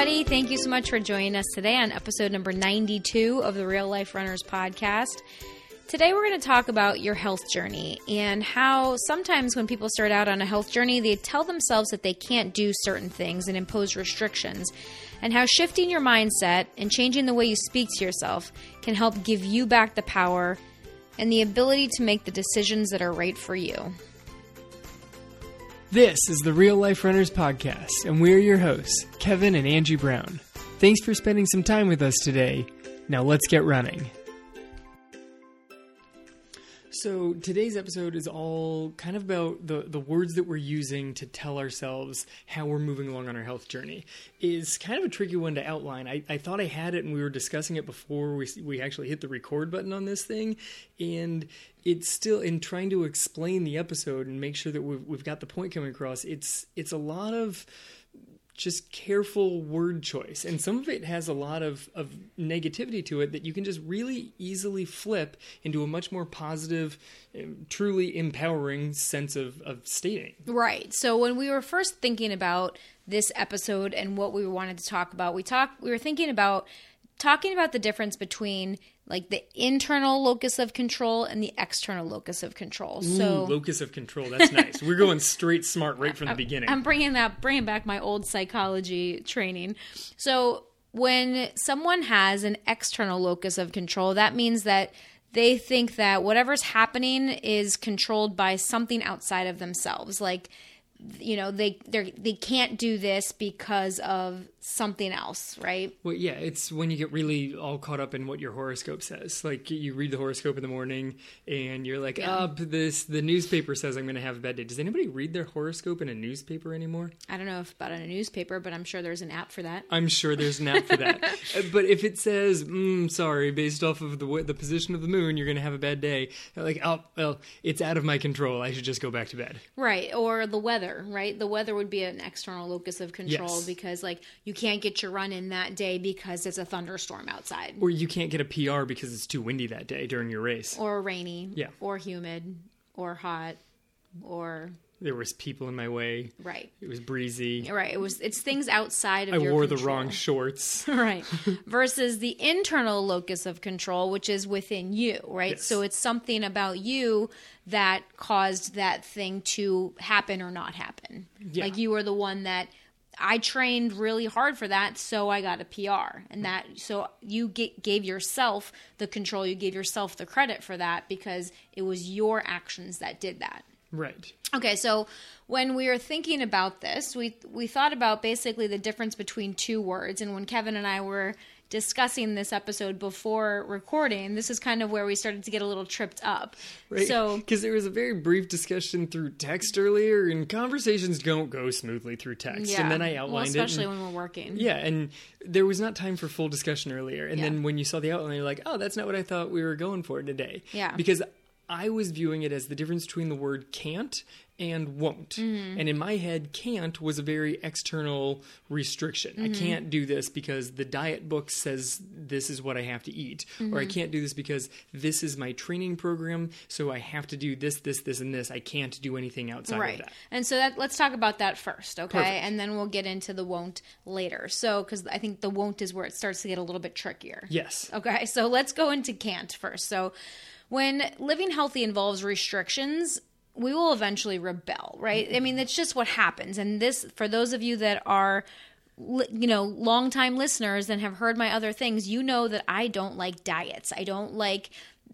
everybody. Thank you so much for joining us today on episode number 92 of the Real Life Runners podcast. Today, we're going to talk about your health journey and how sometimes when people start out on a health journey, they tell themselves that they can't do certain things and impose restrictions, and how shifting your mindset and changing the way you speak to yourself can help give you back the power and the ability to make the decisions that are right for you. This is the Real Life Runners Podcast, and we're your hosts, Kevin and Angie Brown. Thanks for spending some time with us today. Now let's get running. So today's episode is all kind of about the, the words that we're using to tell ourselves how we're moving along on our health journey. Is kind of a tricky one to outline. I, I thought I had it and we were discussing it before we, we actually hit the record button on this thing. And it's still in trying to explain the episode and make sure that we've, we've got the point coming across. It's, it's a lot of just careful word choice. And some of it has a lot of, of negativity to it that you can just really easily flip into a much more positive, um, truly empowering sense of, of stating. Right. So when we were first thinking about this episode and what we wanted to talk about, we talked we were thinking about talking about the difference between like the internal locus of control and the external locus of control. Ooh, so locus of control, that's nice. We're going straight smart right from the beginning. I'm bringing that bringing back my old psychology training. So when someone has an external locus of control, that means that they think that whatever's happening is controlled by something outside of themselves. Like you know they they they can't do this because of something else right? Well yeah it's when you get really all caught up in what your horoscope says. Like you read the horoscope in the morning and you're like yeah. up oh, this the newspaper says i'm going to have a bad day. Does anybody read their horoscope in a newspaper anymore? I don't know if about in a newspaper but i'm sure there's an app for that. I'm sure there's an app for that. Uh, but if it says mm, sorry based off of the the position of the moon you're going to have a bad day like oh well it's out of my control. I should just go back to bed. Right or the weather right? The weather would be an external locus of control yes. because like you can't get your run in that day because it's a thunderstorm outside. Or you can't get a PR because it's too windy that day during your race. Or rainy. Yeah. Or humid. Or hot. Or there was people in my way. Right. It was breezy. Right. It was it's things outside of I wore control. the wrong shorts. right. Versus the internal locus of control, which is within you, right? Yes. So it's something about you that caused that thing to happen or not happen. Yeah. Like you were the one that I trained really hard for that, so I got a PR. And that, so you get, gave yourself the control, you gave yourself the credit for that because it was your actions that did that. Right. Okay, so when we were thinking about this, we we thought about basically the difference between two words. And when Kevin and I were discussing this episode before recording, this is kind of where we started to get a little tripped up. Right. So, because there was a very brief discussion through text earlier, and conversations don't go smoothly through text. Yeah. And then I outlined well, especially it. Especially when we're working. Yeah, and there was not time for full discussion earlier. And yeah. then when you saw the outline, you're like, oh, that's not what I thought we were going for today. Yeah. Because I was viewing it as the difference between the word can't and won't. Mm-hmm. And in my head, can't was a very external restriction. Mm-hmm. I can't do this because the diet book says this is what I have to eat. Mm-hmm. Or I mm-hmm. can't do this because this is my training program, so I have to do this, this, this, and this. I can't do anything outside right. of that. And so that, let's talk about that first, okay? Perfect. And then we'll get into the won't later. So, because I think the won't is where it starts to get a little bit trickier. Yes. Okay, so let's go into can't first. So, when living healthy involves restrictions, we will eventually rebel, right? I mean, that's just what happens. And this, for those of you that are, you know, longtime listeners and have heard my other things, you know that I don't like diets. I don't like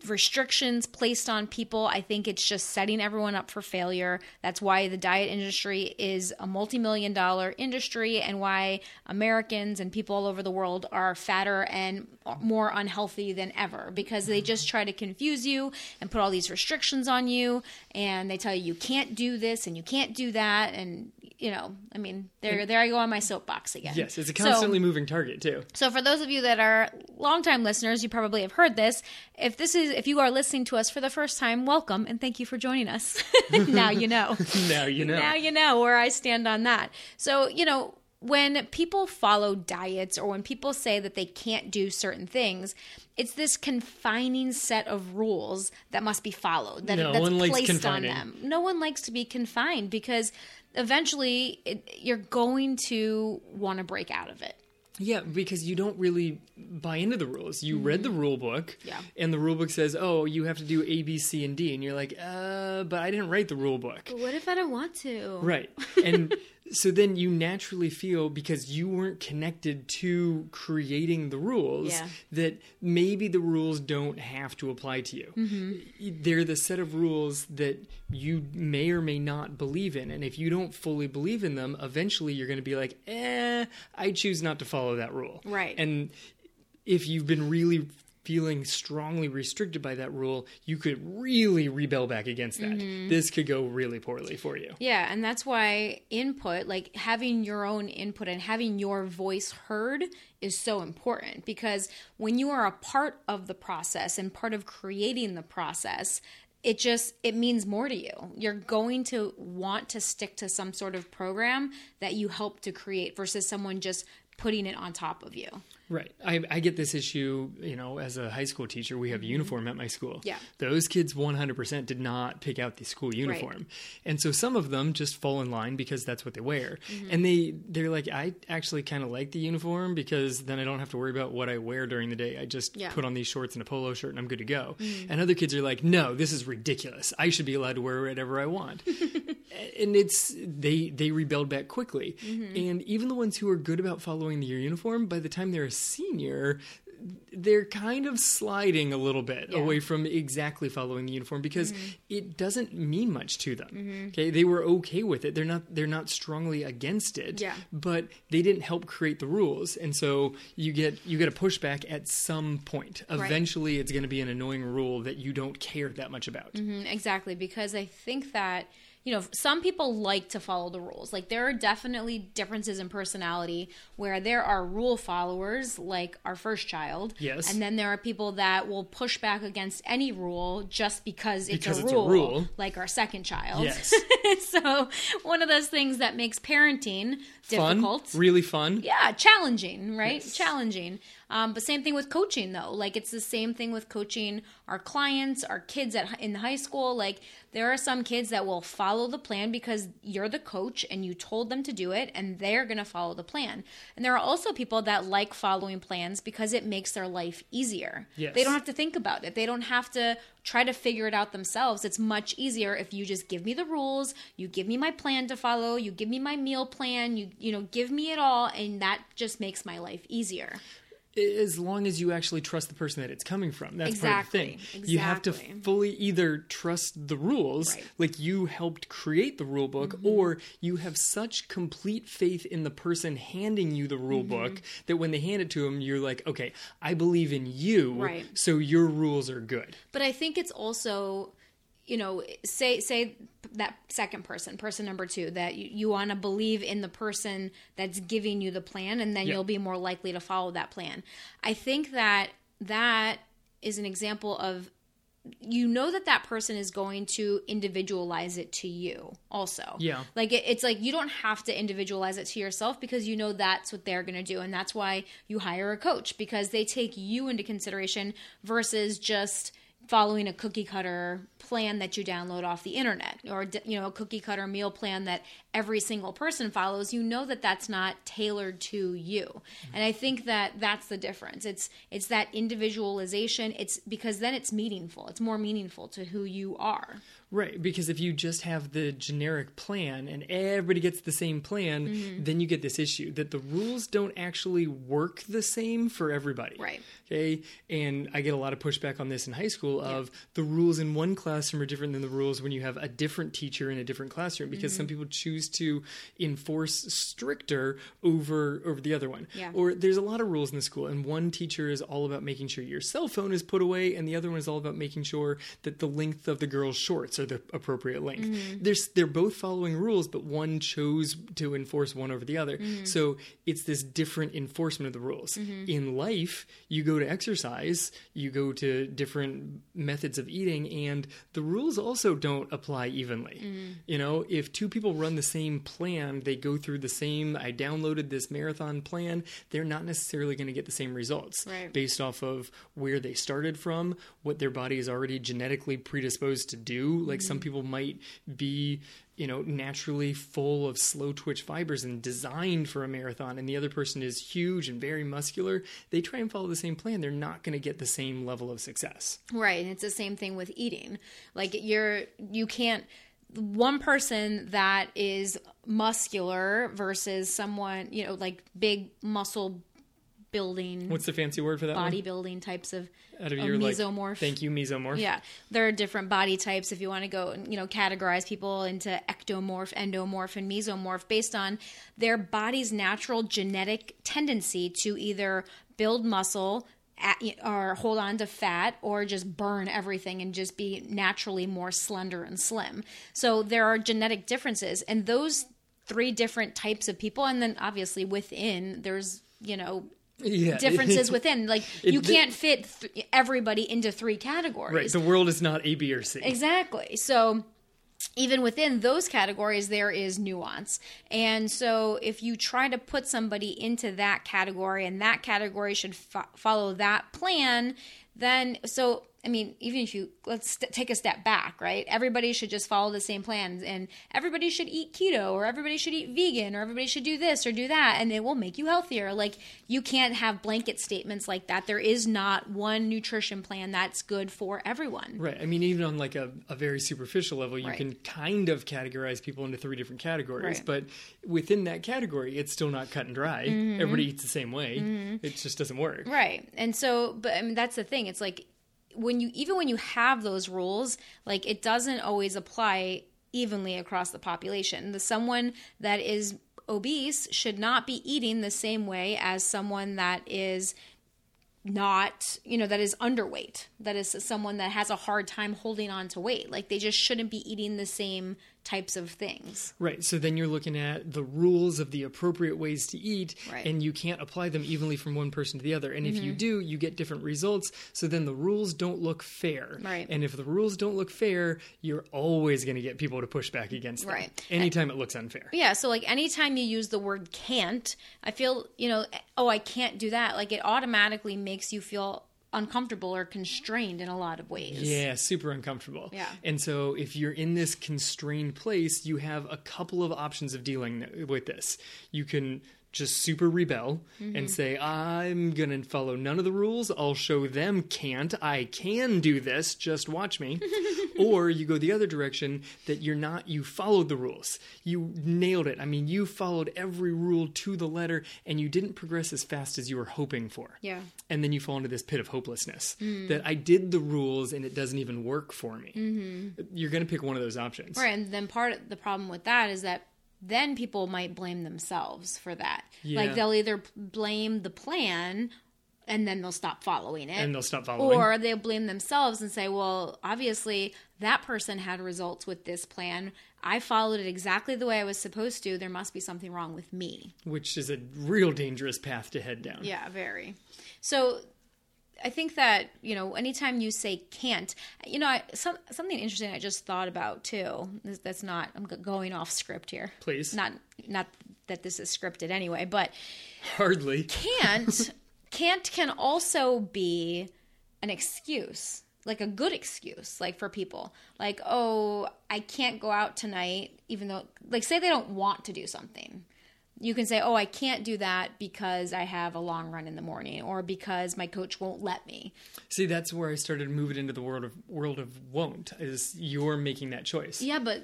restrictions placed on people. I think it's just setting everyone up for failure. That's why the diet industry is a multi million dollar industry and why Americans and people all over the world are fatter and more unhealthy than ever because they just try to confuse you and put all these restrictions on you and they tell you you can't do this and you can't do that and you know, I mean, there there I go on my soapbox again. Yes, it's a constantly so, moving target too. So for those of you that are longtime listeners, you probably have heard this. If this is if you are listening to us for the first time, welcome and thank you for joining us. now you know. now you know. Now you know where I stand on that. So, you know, when people follow diets or when people say that they can't do certain things, it's this confining set of rules that must be followed that no that's one placed likes on them. No one likes to be confined because eventually it, you're going to want to break out of it. Yeah, because you don't really buy into the rules. You read the rule book, Mm-hmm. Yeah. and the rule book says, "Oh, you have to do A, B, C, and D," and you're like, "Uh, but I didn't write the rule book." What if I don't want to? Right. And so then you naturally feel because you weren't connected to creating the rules Yeah. that maybe the rules don't have to apply to you. Mm-hmm. They're the set of rules that you may or may not believe in. And if you don't fully believe in them, eventually you're going to be like, eh, I choose not to follow that rule. Right. And if you've been really feeling strongly restricted by that rule, you could really rebel back against that. Mm-hmm. This could go really poorly for you. Yeah, and that's why input, like having your own input and having your voice heard is so important because when you are a part of the process and part of creating the process, it just it means more to you. You're going to want to stick to some sort of program that you help to create versus someone just putting it on top of you. Right. I, I get this issue, you know, as a high school teacher, we have uniform at my school. Mm-hmm. Yeah. Those kids 100% did not pick out the school uniform. And so some of them just fall in line because that's what they wear. Mm-hmm. And they, they're like, I actually kind of like the uniform because then I don't have to worry about what I wear during the day. I just Yeah. Mm-hmm. put on these shorts and a polo shirt and I'm good to go. And other kids are like, no, this is ridiculous. I should be allowed to wear whatever I want. and it's they they rebelled back quickly. Mm-hmm. and even the ones who are good about following their uniform by the time they're a senior they're kind of sliding a little bit Yeah. Mm-hmm. away from exactly following the uniform because it doesn't mean much to them. Okay? They were okay with it. They're not they're not strongly against it Yeah. but they didn't help create the rules. And so you get you get a pushback at some point. Eventually it's going to be an annoying rule that you don't care that much about. Mm, Exactly, because I think that you know some people like to follow the rules. Like there are definitely differences in personality where there are rule followers, like our first child, Yes. and then there are people that will push back against any rule just because it's, Because a, it's a rule, rule. like our second child. Yes. so one of those things that makes parenting difficult. fun really fun yeah challenging right Yes. challenging um, but same thing with coaching though. Like it's the same thing with coaching our clients our kids at in high school. Like there are some kids that will follow the plan because you're the coach and you told them to do it and they're going to follow the plan. And there are also people that like following plans because it makes their life easier. Yes. they don't have to think about it. They don't have to try to figure it out themselves. It's much easier if you just give me the rules you give me my plan to follow you give me my meal plan you you know give me it all and that just makes my life easier as long as you actually trust the person that it's coming from. That's Exactly, part of the thing. Exactly. You have to fully either trust the rules, Right. Mm-hmm. like you helped create the rule book, or you have such complete faith in the person handing you the rule Mm-hmm. book that when they hand it to them, you're like, okay, I believe in you, Right. so your rules are good. but i think it's also you know say say that second person person number two that you, you want to believe in the person that's giving you the plan and then Yeah. you'll be more likely to follow that plan i think that that is an example of you know that that person is going to individualize it to you also Yeah. like it, it's like you don't have to individualize it to yourself because you know that's what they're going to do and that's why you hire a coach because they take you into consideration versus just following a cookie cutter plan that you download off the internet or you know a cookie cutter meal plan that every single person follows you know that that's not tailored to you and i think that that's the difference it's it's that individualization it's because then it's meaningful it's more meaningful to who you are Right, because if you just have the generic plan and everybody gets the same plan, Mm-hmm. then you get this issue that the rules don't actually work the same for everybody. Right. Okay, and I get a lot of pushback on this in high school of the rules in one classroom are different than the rules when you have a different teacher in a different classroom because Mm-hmm. some people choose to enforce stricter over over the other one. Yeah. Or there's a lot of rules in the school and one teacher is all about making sure your cell phone is put away and the other one is all about making sure that the length of the girl's shorts are the appropriate length. Mm-hmm. There's they're both following rules but one chose to enforce one over the other. Mm-hmm. So it's this different enforcement of the rules. In life, you go to exercise, you go to different methods of eating and the rules also don't apply evenly. Mm-hmm. You know, if two people run the same plan, they go through the same I downloaded this marathon plan, they're not necessarily going to get the same results Right. based off of where they started from, what their body is already genetically predisposed to do. Like some mm-hmm. people might be you know, naturally full of slow twitch fibers and designed for a marathon, and the other person is huge and very muscular, they try and follow the same plan, they're not going to get the same level of success. Right, and it's the same thing with eating. Like you're you can't one person that is muscular versus someone, you know, like big muscle building What's the fancy word for that? bodybuilding types of, Out of of your like, mesomorph. thank you, mesomorph. Yeah, there are different body types if you want to go, you know, categorize people into ectomorph, endomorph, and mesomorph based on their body's natural genetic tendency to either build muscle at, or hold on to fat or just burn everything and just be naturally more slender and slim. So there are genetic differences, and those three different types of people, and then obviously within there's you know Yeah. differences within like you can't fit th- everybody into three categories Right. The world is not A, B, or C. exactly so even within those categories there is nuance. And so if you try to put somebody into that category and that category should fo- follow that plan then so i mean even if you let's st- take a step back right everybody should just follow the same plans and everybody should eat keto or everybody should eat vegan or everybody should do this or do that and it will make you healthier like you can't have blanket statements like that there is not one nutrition plan that's good for everyone Right. I mean, even on like a, a very superficial level, you Right. can kind of categorize people into three different categories, Right. but within that category, it's still not cut and dry. Mm-hmm. Everybody eats the same way. It just doesn't work. Right. And so, but I mean, that's the thing. It's like when you, even when you have those rules, like it doesn't always apply evenly across the population. The someone that is obese should not be eating the same way as someone that is not, you know, that is underweight, that is someone that has a hard time holding on to weight. Like they just shouldn't be eating the same types of things. Right. So then you're looking at the rules of the appropriate ways to eat, Right. Mm-hmm. and you can't apply them evenly from one person to the other. And if you do, you get different results. So then the rules don't look fair. Right. And if the rules don't look fair, you're always going to get people to push back against them. Right. Anytime it looks unfair. Yeah, so like anytime you use the word can't, I feel, you know, oh, I can't do that. Like it automatically makes you feel uncomfortable or constrained in a lot of ways. Yeah, super uncomfortable. Yeah. And so if you're in this constrained place, you have a couple of options of dealing with this. You can just super rebel Mm-hmm. and say, I'm going to follow none of the rules. I'll show them can't. I can do this. Just watch me. or you go the other direction that you're not, you followed the rules. You nailed it. I mean, you followed every rule to the letter and you didn't progress as fast as you were hoping for Yeah. and then you fall into this pit of hopelessness Mm. that I did the rules and it doesn't even work for me. Mm-hmm. You're going to pick one of those options. Right, and then part of the problem with that is that then people might blame themselves for that. Yeah. Like they'll either blame the plan and then they'll stop following it. And they'll stop following. or they'll blame themselves and say, well, obviously that person had results with this plan. I followed it exactly the way I was supposed to. There must be something wrong with me. which is a real dangerous path to head down. Yeah, very. So I think that, you know, anytime you say can't, you know, I, some, something interesting I just thought about too. That's not, I'm going off script here. Please. Not, not that this is scripted anyway, but Hardly. can't, can't can also be an excuse. Like a good excuse, like for people. Like, oh, I can't go out tonight, even though, like, say they don't want to do something you can say, "Oh, I can't do that because I have a long run in the morning, or because my coach won't let me." See, that's where I started moving into the world of world of won't. Is you're making that choice. Yeah, but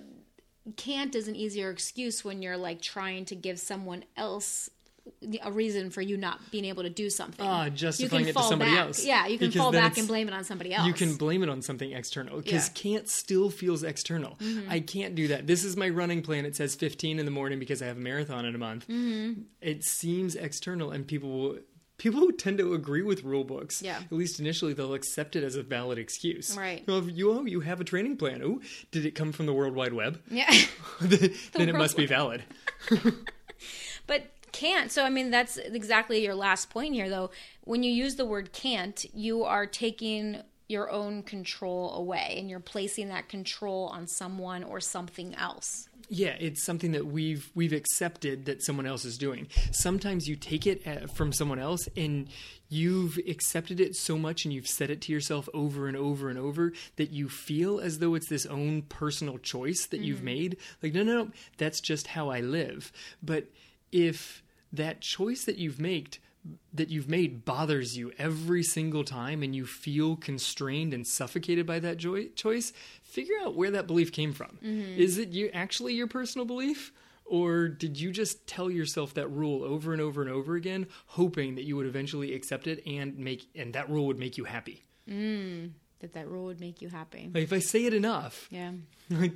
can't is an easier excuse when you're like trying to give someone else a reason for you not being able to do something. Ah, You justifying can it to fall somebody back. else. Yeah, you can Because fall back and blame it on somebody else. You can blame it on something external because Yeah. can't still feels external. Mm-hmm. I can't do that. This is my running plan. It says 15 in the morning because I have a marathon in a month. Mm-hmm. It seems external, and people will. People tend to agree with rule books. Yeah. At least initially, they'll accept it as a valid excuse. Right. Well, if you oh, you have a training plan. Oh, did it come from the World Wide Web? Yeah. then it World must be valid. but can't so i mean that's exactly your last point here though when you use the word can't you are taking your own control away and you're placing that control on someone or something else. Yeah, it's something that we've we've accepted that someone else is doing. Sometimes you take it uh, from someone else and you've accepted it so much and you've said it to yourself over and over and over that you feel as though it's this own personal choice that you've made. Like no, no, no, that's just how I live. But if that choice that you've made that you've made bothers you every single time and you feel constrained and suffocated by that joy- choice figure out where that belief came from mm-hmm. is it you actually your personal belief or did you just tell yourself that rule over and over and over again hoping that you would eventually accept it and make and that rule would make you happy mm, That that rule would make you happy. like if i say it enough Yeah. like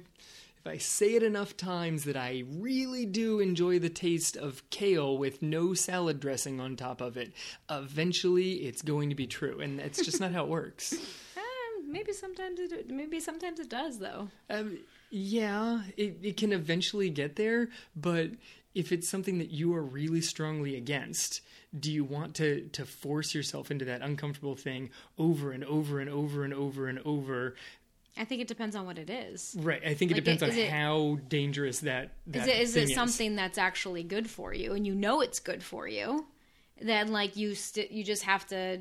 if I say it enough times that I really do enjoy the taste of kale with no salad dressing on top of it, eventually it's going to be true, and that's just not how it works. Um, maybe sometimes it maybe sometimes it does though. Um, yeah, it, it can eventually get there, but if it's something that you are really strongly against, do you want to to force yourself into that uncomfortable thing over and over and over and over and over? I think it depends on what it is. Right. I think it Like, depends is on it- how dangerous that, Is that it is it something that's actually good for you and you know it's good for you? Then like you st- you just have to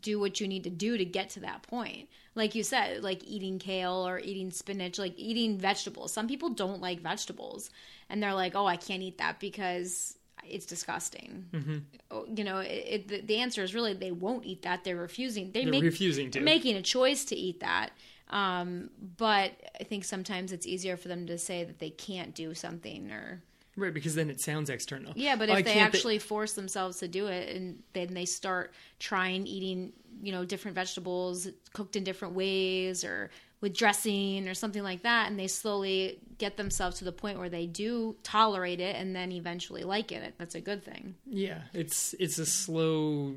do what you need to do to get to that point. Like you said, like eating kale or eating spinach, like eating vegetables. Some people don't like vegetables and they're like, "Oh, I can't eat that because it's disgusting." Mm-hmm. You know, it, it, the, the answer is really they won't eat that. They're refusing. They They're make refusing to. they're making a choice to eat that. Um, but I think sometimes it's easier for them to say that they can't do something or Right, because then it sounds external. yeah, but Oh, if I they actually force themselves to do it and then they start trying eating, you know, different vegetables cooked in different ways or with dressing or something like that and they slowly get themselves to the point where they do tolerate it and then eventually like it, that's a good thing. yeah, it's it's a slow,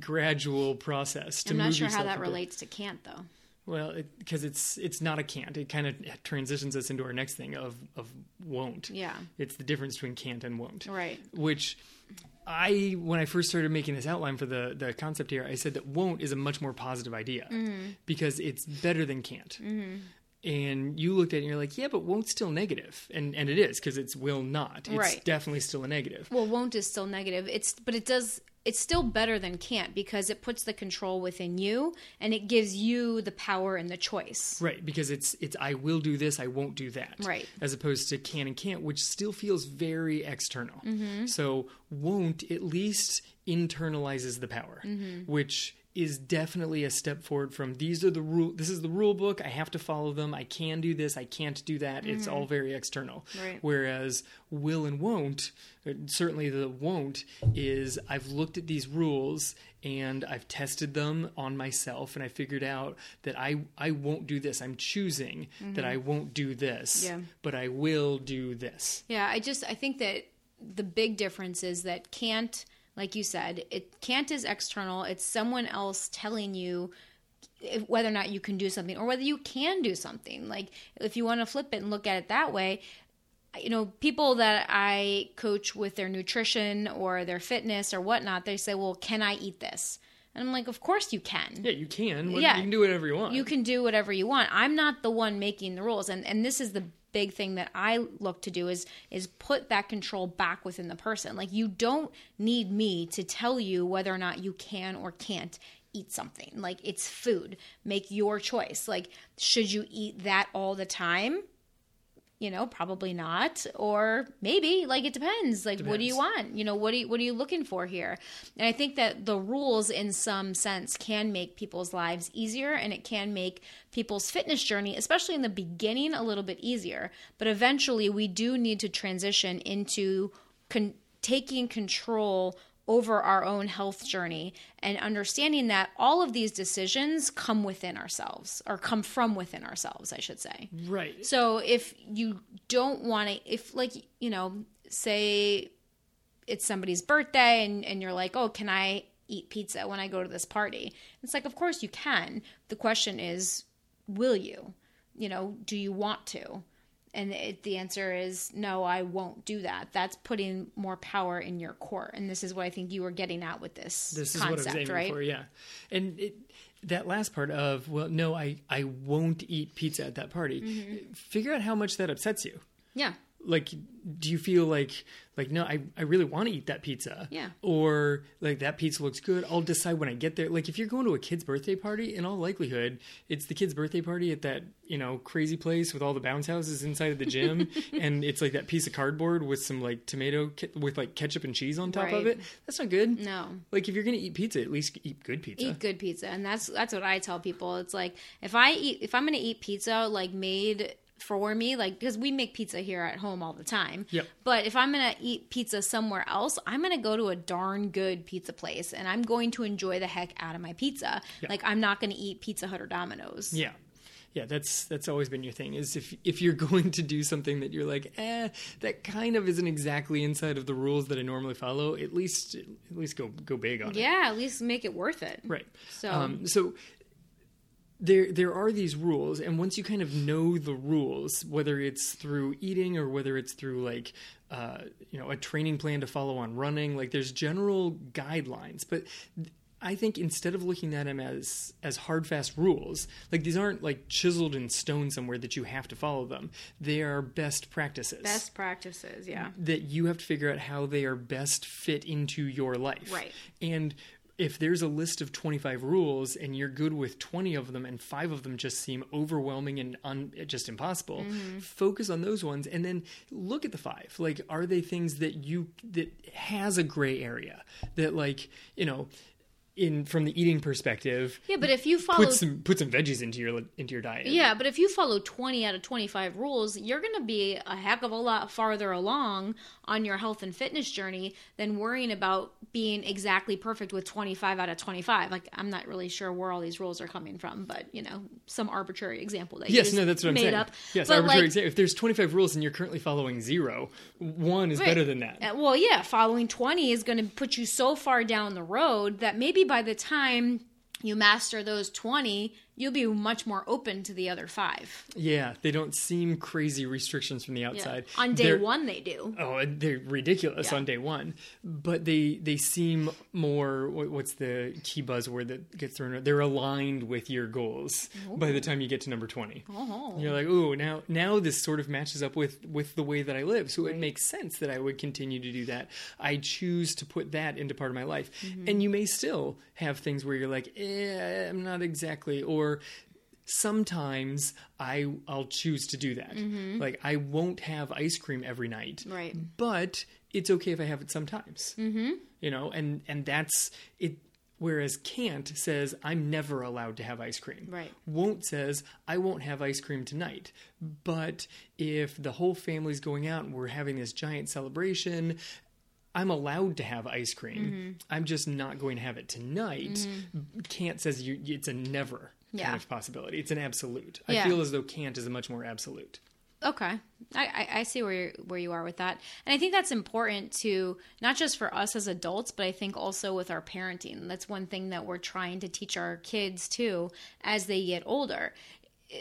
gradual process. To I'm not move sure how that relates to can't though. Well, because it's it's not a can't. It kind of transitions us into our next thing of of won't. Yeah. It's the difference between can't and won't. Right. Which I when I first started making this outline for the the concept here, I said that won't is a much more positive idea Mm-hmm. because it's better than can't. And you looked at it and you're like, yeah, but won't still negative, and and it is because it's will not. It's Right. definitely still a negative. Well, won't is still negative. It's but it does it's still better than can't because it puts the control within you and it gives you the power and the choice. Right, because it's it's I will do this, I won't do that. Right. As opposed to can and can't, which still feels very external. Mm-hmm. So won't at least internalizes the power, mm-hmm. which is definitely a step forward from these are the rule this is the rule book, I have to follow them, I can do this, I can't do that. It's all very external. Right. Whereas will and won't, uh, certainly the won't is I've looked at these rules and I've tested them on myself and I figured out that I I won't do this. I'm choosing that I won't do this, Yeah. but I will do this. Yeah, I just I think that the big difference is that can't like you said, it can't is external. It's someone else telling you if, whether or not you can do something or whether you can do something. Like if you want to flip it and look at it that way, you know, people that I coach with their nutrition or their fitness or whatnot, they say, "Well, can I eat this?" And I'm like, "Of course you can." Yeah, you can. Yeah. You can do whatever you want. you can do whatever you want i'm not the one making the rules and and this is the big thing that i look to do is is put that control back within the person. Like you don't need me to tell you whether or not you can or can't eat something. Like it's food. Make your choice. Like should you eat that all the time you know probably not or maybe like it depends. Like what do you want? You know what do you what are you looking for here? And i think that the rules in some sense can make people's lives easier and it can make people's fitness journey especially in the beginning a little bit easier. But eventually we do need to transition into con- taking control over our own health journey and understanding that all of these decisions come within ourselves or come from within ourselves i should say right. so if you don't want to, if like, you know, say it's somebody's birthday and, and you're like, oh, can I eat pizza when I go to this party? It's like, of course you can. The question is, will you? You know, do you want to? And it, the answer is no, I won't do that. That's putting more power in your court. And this is what I think you were getting at with this, This is concept, what I was aiming right? for, yeah. And it that last part of well, no, I I won't eat pizza at that party. Mm-hmm. Figure out how much that upsets you. Yeah. Like, do you feel like like no, I I really want to eat that pizza. Yeah. Or like that pizza looks good. I'll decide when I get there. Like if you're going to a kid's birthday party, in all likelihood, it's the kid's birthday party at that you know crazy place with all the bounce houses inside of the gym, and it's like that piece of cardboard with some like tomato ke- with like ketchup and cheese on top of it. That's not good. No. Like if you're gonna eat pizza, at least eat good pizza. eat good pizza and that's that's what i tell people it's like if i eat if i'm gonna eat pizza like made for me like because we make pizza here at home all the time Yep. but if i'm gonna eat pizza somewhere else i'm gonna go to a darn good pizza place and i'm going to enjoy the heck out of my pizza Yeah. like i'm not gonna eat pizza hut or domino's Yeah. Yeah, that's that's always been your thing. Is if if you're going to do something that you're like, eh, that kind of isn't exactly inside of the rules that I normally follow. At least at least go go big on it. yeah at least make it worth it Right. So- um, so there there are these rules, and once you kind of know the rules, whether it's through eating or whether it's through like uh, you know a training plan to follow on running, like there's general guidelines, but. I think instead of looking at them as as hard fast rules, like these aren't like chiseled in stone somewhere that you have to follow them. They are best practices best practices yeah that you have to figure out how they are best fit into your life. Right. And if there's a list of 25 rules and you're good with 20 of them and five of them just seem overwhelming and un- just impossible, mm-hmm. focus on those ones and then look at the five. Like are they things that you that has a gray area that like, you know, in from the eating perspective, yeah but if you follow put some put some veggies into your into your diet. Yeah, but if you follow 20 out of 25 rules, you're going to be a heck of a lot farther along on your health and fitness journey than worrying about being exactly perfect with 25 out of 25. Like, I'm not really sure where all these rules are coming from, but, you know, some arbitrary example that you Yes, no, that's what I'm saying. up. Yes, But, arbitrary like, example. If there's 25 rules and you're currently following zero, one is Right. better than that. Uh, Well, yeah, following 20 is going to put you so far down the road that maybe by the time you master those 20, you'll be much more open to the other five. Yeah, they don't seem crazy restrictions from the Yeah. outside. On day They're- one, they do. Oh, they're ridiculous Yeah. on day one, but they they seem more. What's the key buzzword that gets thrown? out? They're aligned with your goals by the time you get to number twenty. Oh. You're like, oh, now now this sort of matches up with with the way that I live, so it makes sense that I would continue to do that. I choose to put that into part of my life, Mm-hmm. and you may still have things where you're like, eh, I'm not exactly, or sometimes I I'll choose to do that. Like I won't have ice cream every night, Mm-hmm. Right. But it's okay if I have it sometimes. Mm-hmm. You know, and and that's it. Whereas can't says I'm never allowed to have ice cream. Right. Won't says I won't have ice cream tonight. But if the whole family's going out and we're having this giant celebration, I'm allowed to have ice cream. Mm-hmm. I'm just not going to have it tonight. Can't says you, it's a never Yeah. kind of possibility. It's an absolute. Yeah. I feel as though can't is a much more absolute. Okay, I, I, I see where you're, where you are with that, and I think that's important to not just for us as adults, but I think also with our parenting. That's one thing that we're trying to teach our kids too as they get older.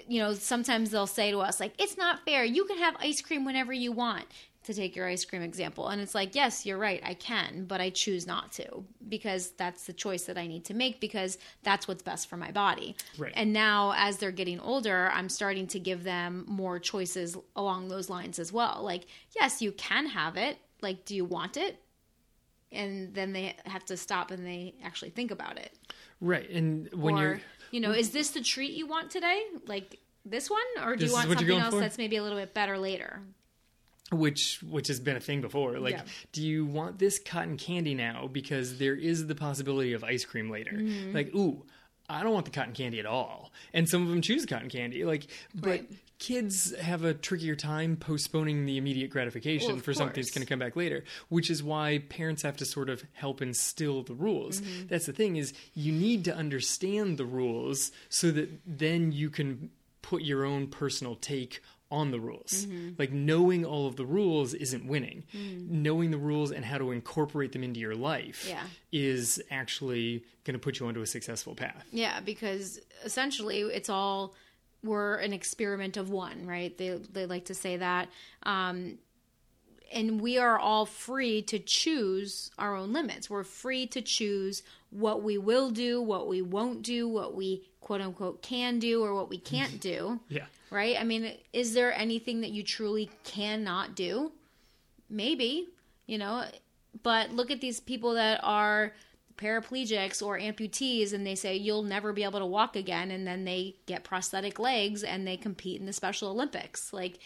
You know, sometimes they'll say to us like, "It's not fair. You can have ice cream whenever you want." To take your ice cream example, and it's like, yes, you're right, I can, but I choose not to because that's the choice that I need to make because that's what's best for my body. Right. And now as they're getting older i'm starting to give them more choices along those lines as well like yes you can have it like do you want it and then they have to stop and they actually think about it Right. And when or you're you know is this the treat you want today like this one or do you want something else for? that's maybe a little bit better later which which has been a thing before like Yeah. do you want this cotton candy now because there is the possibility of ice cream later Mm-hmm. like ooh i don't want the cotton candy at all and some of them choose cotton candy like but Right. kids have a trickier time postponing the immediate gratification Well, for something that's going to come back later which is why parents have to sort of help instill the rules Mm-hmm. that's the thing is you need to understand the rules so that then you can put your own personal take on the rules. Mm-hmm. Like knowing all of the rules isn't winning. Mm. Knowing the rules and how to incorporate them into your life Yeah. is actually going to put you onto a successful path. Yeah, because essentially it's all we're an experiment of one, right? They they like to say that. Um, and we are all free to choose our own limits. We're free to choose what we will do, what we won't do, what we quote unquote can do, or what we can't do. Yeah. Right? I mean, is there anything that you truly cannot do? Maybe, you know, but look at these people that are paraplegics or amputees and they say you'll never be able to walk again and then they get prosthetic legs and they compete in the special olympics like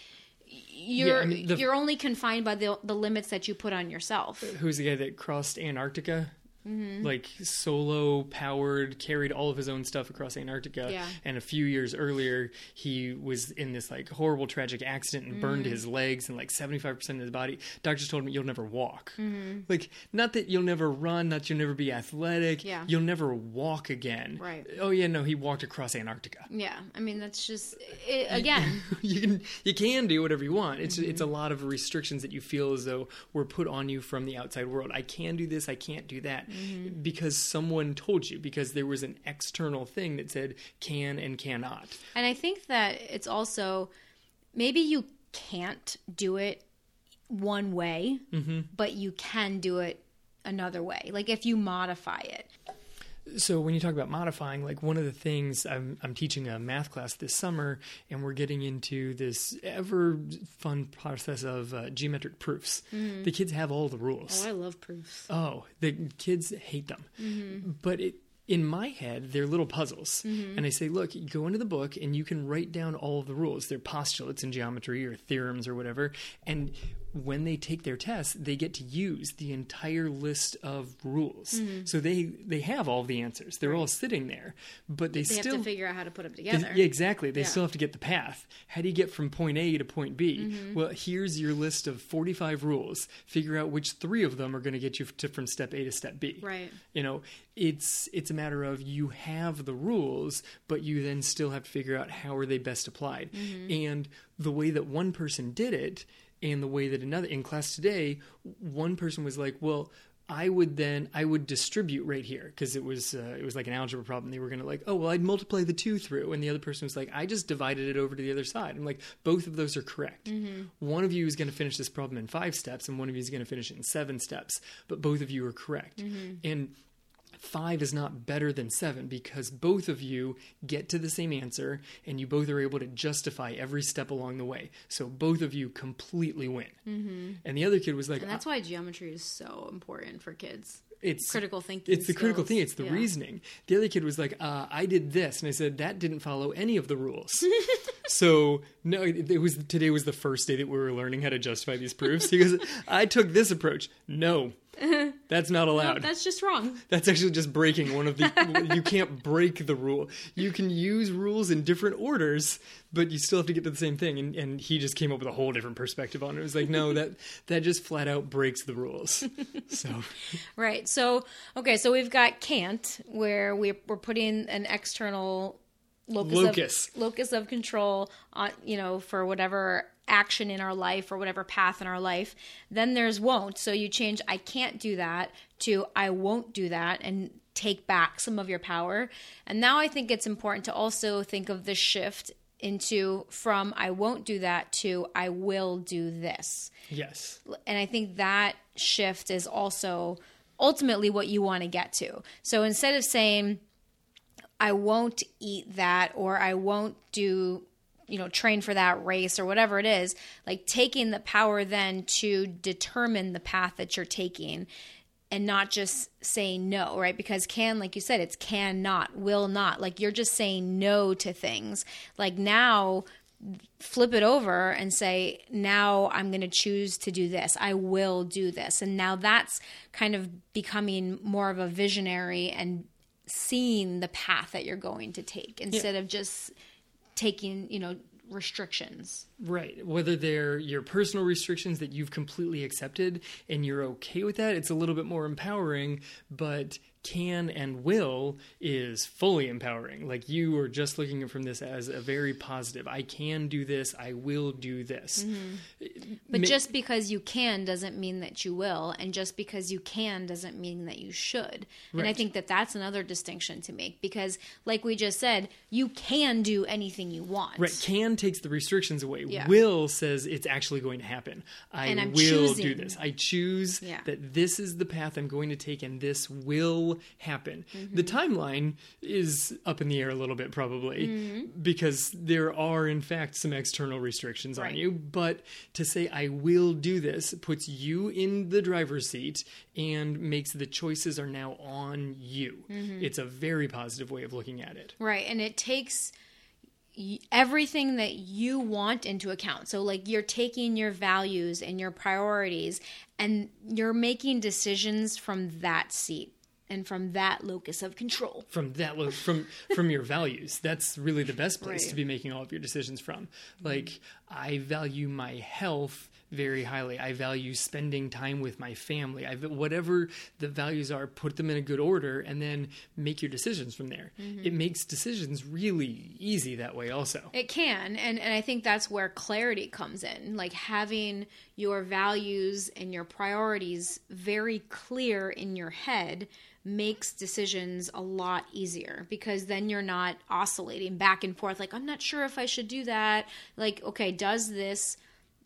you're Yeah, I mean, the- you're only confined by the the limits that you put on yourself Who's the guy that crossed Antarctica? Mm-hmm. Like solo powered, carried all of his own stuff across Antarctica. Yeah. And a few years earlier, he was in this like horrible, tragic accident and burned Mm. his legs and like 75% of his body. Doctors told him, You'll never walk. Mm-hmm. Like, not that you'll never run, not that you'll never be athletic. Yeah. You'll never walk again. Right. Oh, yeah, no, he walked across Antarctica. yeah i mean that's just it, again you can you can do whatever you want. It's Mm-hmm. it's a lot of restrictions that you feel as though were put on you from the outside world. I can do this, I can't do that Mm-hmm. because someone told you because there was an external thing that said can and cannot. And I think that it's also maybe you can't do it one way, but you can do it another way. Like if you modify it. So when you talk about modifying, like one of the things I'm I'm teaching a math class this summer, and we're getting into this ever fun process of uh, geometric proofs. The kids have all the rules. Oh i love proofs. Oh, the kids hate them. Mm-hmm. But it, in my head, they're little puzzles. Mm-hmm. And I say, look, go into the book and you can write down all of the rules. They're postulates in geometry or theorems or whatever. And when they take their test, they get to use the entire list of rules. Mm-hmm. So they they have all the answers. They're all sitting there, but they, They still have to figure out how to put them they- together. Yeah, exactly. They Yeah. still have to get the path. How do you get from point A to point B? Mm-hmm. Well, here's your list of 45 rules. Figure out which three of them are going to get you to, from step A to step B. Right. You know, it's it's a matter of you have the rules, but you then still have to figure out how are they best applied. Mm-hmm. And the way that one person did it and the way that another in class today, one person was like, "Well, I would then I would distribute right here because it was uh, it was like an algebra problem. They were going to like, oh well, I'd multiply the two through, and the other person was like, I just divided it over to the other side. I'm like, both of those are correct. One of you is going to finish this problem in five steps, and one of you is going to finish it in seven steps, but both of you are correct. And five is not better than seven because both of you get to the same answer and you both are able to justify every step along the way. So both of you completely win. Mm-hmm. And the other kid was like, And that's why geometry is so important for kids. it's Critical thinking. it's the critical thing. It's the Yeah. reasoning. The other kid was like, uh, "I did this," and I said that didn't follow any of the rules. so no, it, it was today was the first day that we were learning how to justify these proofs. He goes, "I took this approach. No, that's not allowed. That's just wrong. That's actually just breaking one of the. you can't break the rule. You can use rules in different orders, but you still have to get to the same thing. And, and he just came up with a whole different perspective on it. It was like, no, that that just flat out breaks the rules. So Right. So, okay, so we've got can't, where we're, we're putting an external locus, Locus. Of, locus of control on, you know, for whatever action in our life or whatever path in our life. Then there's won't. So you change I can't do that to I won't do that and take back some of your power. And now I think it's important to also think of the shift into from I won't do that to I will do this yes, and I think that shift is also ultimately what you want to get to. So instead of saying, I won't eat that or I won't do, you know, train for that race or whatever it is, like taking the power then to determine the path that you're taking and not just saying no, right? Because can, like you said, it's can not, will not. Like you're just saying no to things. Like now, flip it over and say, now I'm going to choose to do this. I will do this. And now that's kind of becoming more of a visionary and seeing the path that you're going to take instead of just taking, you know, restrictions. right. Whether they're your personal restrictions that you've completely accepted and you're okay with that, it's a little bit more empowering. But can and will is fully empowering. Like you are just looking from this as a very positive. I can do this. I will do this. Mm-hmm. But Ma- just because you can doesn't mean that you will, and just because you can doesn't mean that you should. And I think that that's another distinction to make because, like we just said, you can do anything you want. Right, can takes the restrictions away. Yeah. Will says it's actually going to happen. I will do this. I choose Yeah. that this is the path I'm going to take and this will happen. Mm-hmm. The timeline is up in the air a little bit probably Mm-hmm. because there are in fact some external restrictions on you, but to say I will do this puts you in the driver's seat and makes the choices are now on you. Mm-hmm. It's a very positive way of looking at it. Right. And it takes everything that you want into account. So, like, you're taking your values and your priorities and you're making decisions from that seat and from that locus of control. from that lo- from from your values. That's really the best place Right. to be making all of your decisions from. Like i value my health very highly. I value spending time with my family. I whatever the values are put them in a good order and then make your decisions from there. Mm-hmm. It makes decisions really easy that way also. It can, and and I think that's where clarity comes in. Like having your values and your priorities very clear in your head makes decisions a lot easier because then you're not oscillating back and forth like I'm not sure if I should do that. Like okay, does this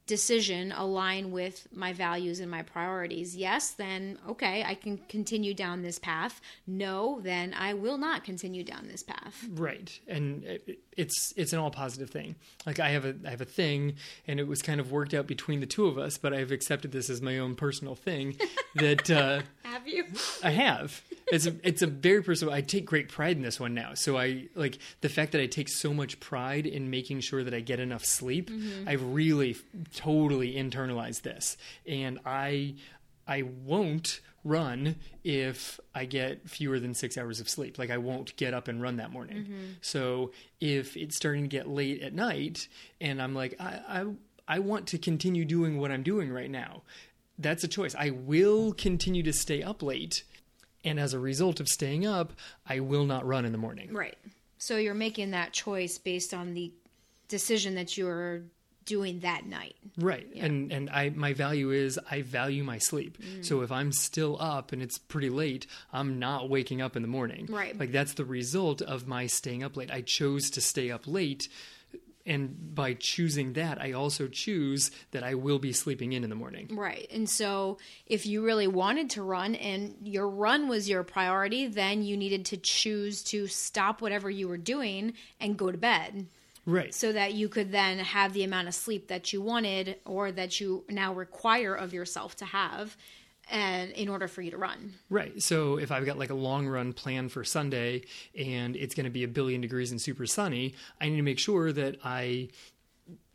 decision align with my values and my priorities? Yes, then okay, I can continue down this path. No, then I will not continue down this path. Right, and it- it's it's an all positive thing. Like I have a I have a thing, and it was kind of worked out between the two of us, but I've accepted this as my own personal thing that uh, Have you? I have. It's a, it's a very personal. I take great pride in this one now. So I like the fact that I take so much pride in making sure that I get enough sleep. I've really totally internalized this, and I I won't run if I get fewer than six hours of sleep. Like I won't get up and run that morning. Mm-hmm. So if it's starting to get late at night, and I'm like I I, I want to continue doing what I'm doing right now. That's a choice. I will continue to stay up late. And as a result of staying up, I will not run in the morning. Right. So you're making that choice based on the decision that you're doing that night. Right. And and I my value is I value my sleep. Mm. So if I'm still up and it's pretty late, I'm not waking up in the morning. Right. Like that's the result of my staying up late. I chose to stay up late and by choosing that, I also choose that I will be sleeping in in the morning. Right. And so if you really wanted to run and your run was your priority, then you needed to choose to stop whatever you were doing and go to bed Right. so that you could then have the amount of sleep that you wanted or that you now require of yourself to have and in order for you to run. Right. So if I've got like a long run plan for Sunday and it's going to be a billion degrees and super sunny, I need to make sure that I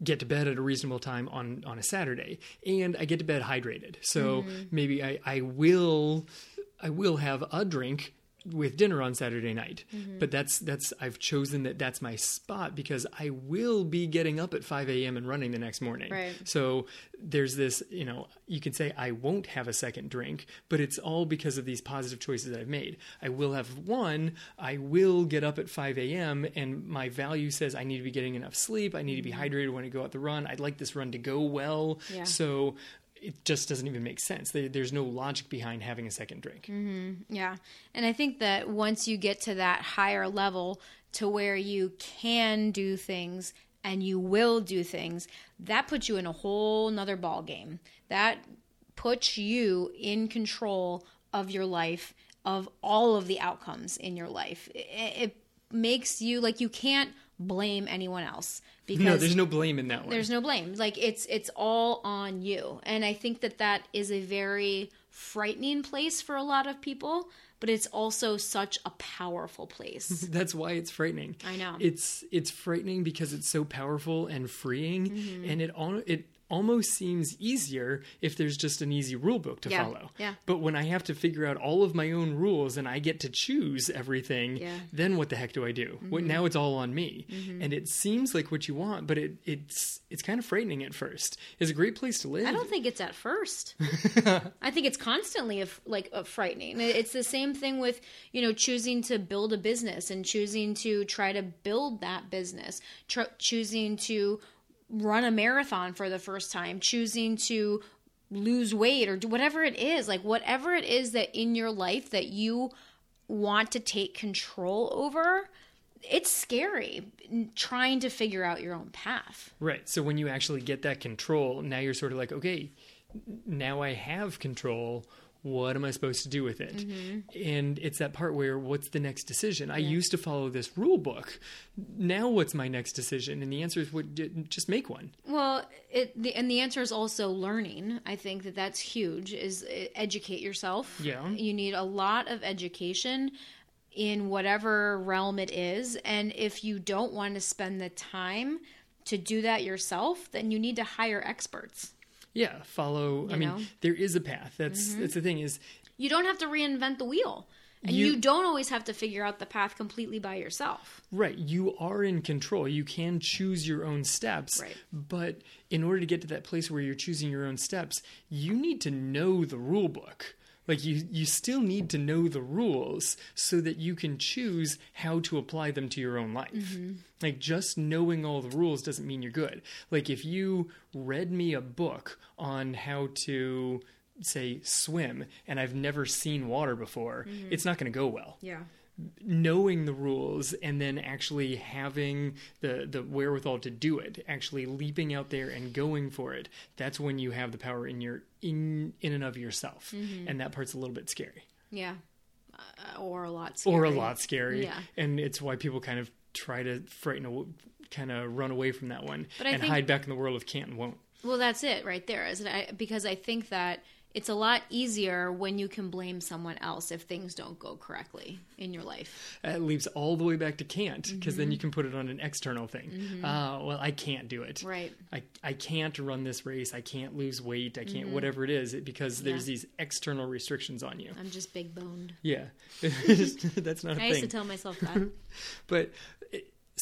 get to bed at a reasonable time on on a Saturday and I get to bed hydrated. So mm-hmm. maybe I I will I will have a drink with dinner on Saturday night. Mm-hmm. But that's that's I've chosen that that's my spot because I will be getting up at 5 a.m. and running the next morning. Right. So there's this, you know, you can say I won't have a second drink, but it's all because of these positive choices I've made. I will have one, I will get up at 5 a.m., and my value says I need to be getting enough sleep, I need to be mm-hmm. hydrated when I go out the run, I'd like this run to go well. Yeah. So it just doesn't even make sense. There's no logic behind having a second drink. Mm-hmm. Yeah. And I think that once you get to that higher level to where you can do things and you will do things, that puts you in a whole nother ball game. That puts you in control of your life, of all of the outcomes in your life. It, it makes you like you can't blame anyone else because No, there's no blame in that one. there's no blame like it's it's all on you and i think that that is a very frightening place for a lot of people but it's also such a powerful place That's why it's frightening. I know. It's it's frightening because it's so powerful and freeing, Mm-hmm. and it all it almost seems easier if there's just an easy rule book to Yeah, follow. yeah. But when I have to figure out all of my own rules and I get to choose everything, Yeah. then what the heck do I do? What now it's all on me. And it seems like what you want, but it, it's it's kind of frightening at first. It's a great place to live. I don't think it's at first. I think it's constantly af- like uh, frightening. It's the same thing with you know choosing to build a business and choosing to try to build that business, tr- choosing to run a marathon for the first time, choosing to lose weight or do whatever it is. Like whatever it is that in your life that you want to take control over. It's scary trying to figure out your own path. Right. So when you actually get that control, now you're sort of like, okay, now I have control. What am I supposed to do with it? And it's that part where what's the next decision? I used to follow this rule book. Now what's my next decision? And the answer is what, just make one. Well, it the, and the answer is also learning. I think that that's huge. Is uh, educate yourself. Yeah. you need a lot of education in whatever realm it is, and if you don't want to spend the time to do that yourself, then you need to hire experts. Yeah, follow. I mean, know? there is a path. That's mm-hmm. that's the thing is You don't have to reinvent the wheel, and You- you don't always have to figure out the path completely by yourself. Right. You are in control. You can choose your own steps. Right. But in order to get to that place where you're choosing your own steps, you need to know the rule book. Like you, you still need to know the rules so that you can choose how to apply them to your own life. Mm-hmm. Like just knowing all the rules doesn't mean you're good. Like if you read me a book on how to say swim and I've never seen water before, mm-hmm. it's not going to go well Yeah. Knowing the rules and then actually having the the wherewithal to do it actually leaping out there and going for it that's when you have the power in your in in and of yourself and that part's a little bit scary Yeah. Uh, or a lot. Scary. or a lot scary Yeah. and it's why people kind of try to frighten kind of run away from that one But I and think- hide back in the world of can't and won't Well, that's it right there, isn't it? I, because I think that it's a lot easier when you can blame someone else if things don't go correctly in your life. it leaves all the way back to can't because then you mm-hmm. can put it on an external thing mm-hmm. uh, well i can't do it Right. I, I can't run this race. I can't lose weight. I can't mm-hmm. whatever it is because there's Yeah. these external restrictions on you. I'm just big boned. Yeah, that's not a I used to tell myself that. But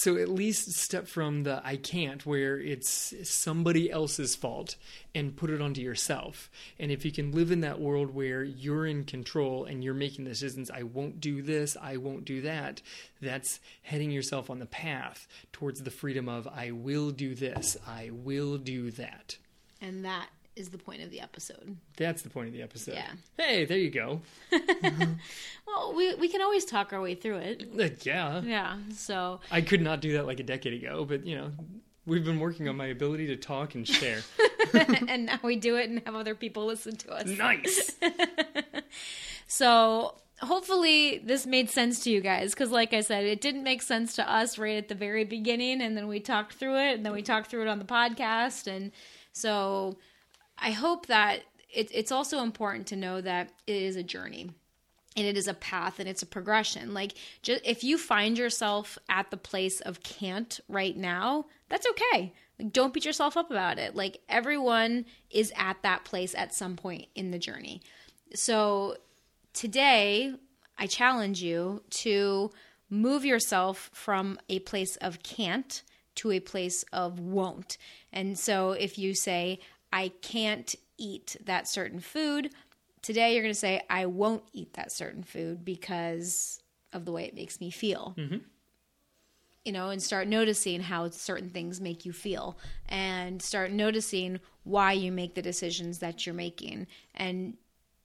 so at least step from the I can't where it's somebody else's fault and put it onto yourself. And if you can live in that world where you're in control and you're making decisions, I won't do this, I won't do that, that's heading yourself on the path towards the freedom of I will do this, I will do that. and that is the point of the episode. That's the point of the episode. Yeah. Hey, there you go. Well, we, we can always talk our way through it. Uh, yeah. Yeah. So, I could not do that like a decade ago, but you know, we've been working on my ability to talk and share. and now we do it and have other people listen to us. nice. So hopefully this made sense to you guys because like i said it didn't make sense to us right at the very beginning and then we talked through it and then we talked through it on the podcast and so i hope that it, it's also important to know that it is a journey and it is a path and it's a progression. Like just if you find yourself at the place of can't right now that's okay. Like don't beat yourself up about it. Like everyone is at that place at some point in the journey. So today I challenge you to move yourself from a place of can't to a place of won't. And so if you say, I can't eat that certain food, today you're going to say, I won't eat that certain food because of the way it makes me feel. Mm-hmm. You know, and start noticing how certain things make you feel and start noticing why you make the decisions that you're making and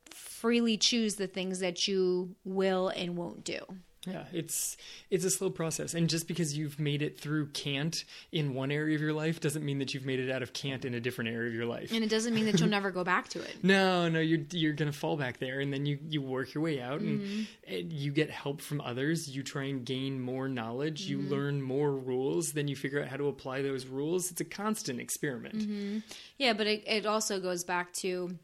freely choose the things that you will and won't do. Yeah, it's it's a slow process, and just because you've made it through can't in one area of your life doesn't mean that you've made it out of can't in a different area of your life. And it doesn't mean that you'll never go back to it. No, no, you're you're gonna fall back there, and then you you work your way out, and, mm-hmm. and you get help from others. You try and gain more knowledge. You mm-hmm. learn more rules. Then you figure out how to apply those rules. It's a constant experiment. Mm-hmm. Yeah, but it, it also goes back to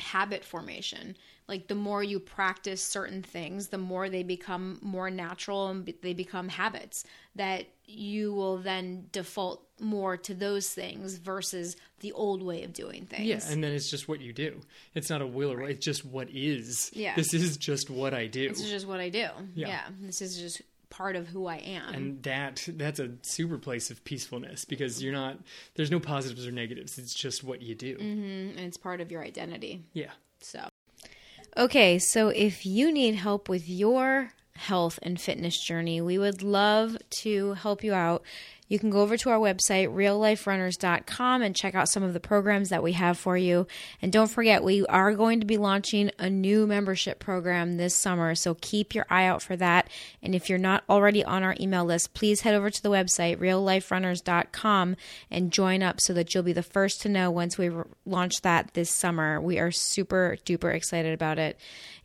habit formation. Like the more you practice certain things, the more they become more natural and be- they become habits that you will then default more to those things versus the old way of doing things. Yeah, and then it's just what you do. It's not a will or it's just what is. Yeah. This is just what I do. This is just what I do. Yeah. Yeah. This is just part of who I am. and that that's a super place of peacefulness because you're not there's no positives or negatives. It's just what you do. Mm-hmm. and it's part of your identity. Yeah. So, okay, so if you need help with your health and fitness journey, we would love to help you out. You can go over to our website, realliferunners.com, and check out some of the programs that we have for you. And don't forget, we are going to be launching a new membership program this summer, so keep your eye out for that. And if you're not already on our email list, please head over to the website, realliferunners.com, and join up so that you'll be the first to know once we launch that this summer. We are super duper excited about it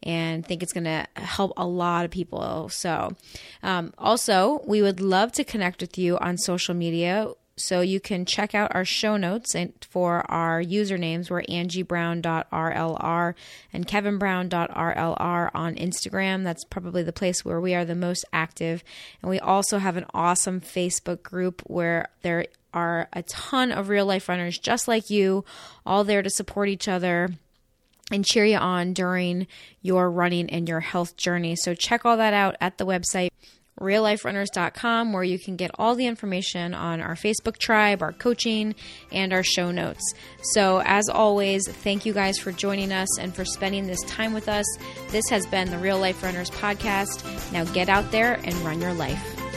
and think it's going to help a lot of people. So, um, also, we would love to connect with you on social media. So you can check out our show notes and for our usernames. We're angiebrown.rlr and kevinbrown.rlr on Instagram. That's probably the place where we are the most active. And we also have an awesome Facebook group where there are a ton of real life runners just like you, all there to support each other and cheer you on during your running and your health journey. So check all that out at the website realliferunners.com where you can get all the information on our Facebook tribe, our coaching, and our show notes. So as always, thank you guys for joining us and for spending this time with us. This has been the Real Life Runners podcast. Now get out there and run your life.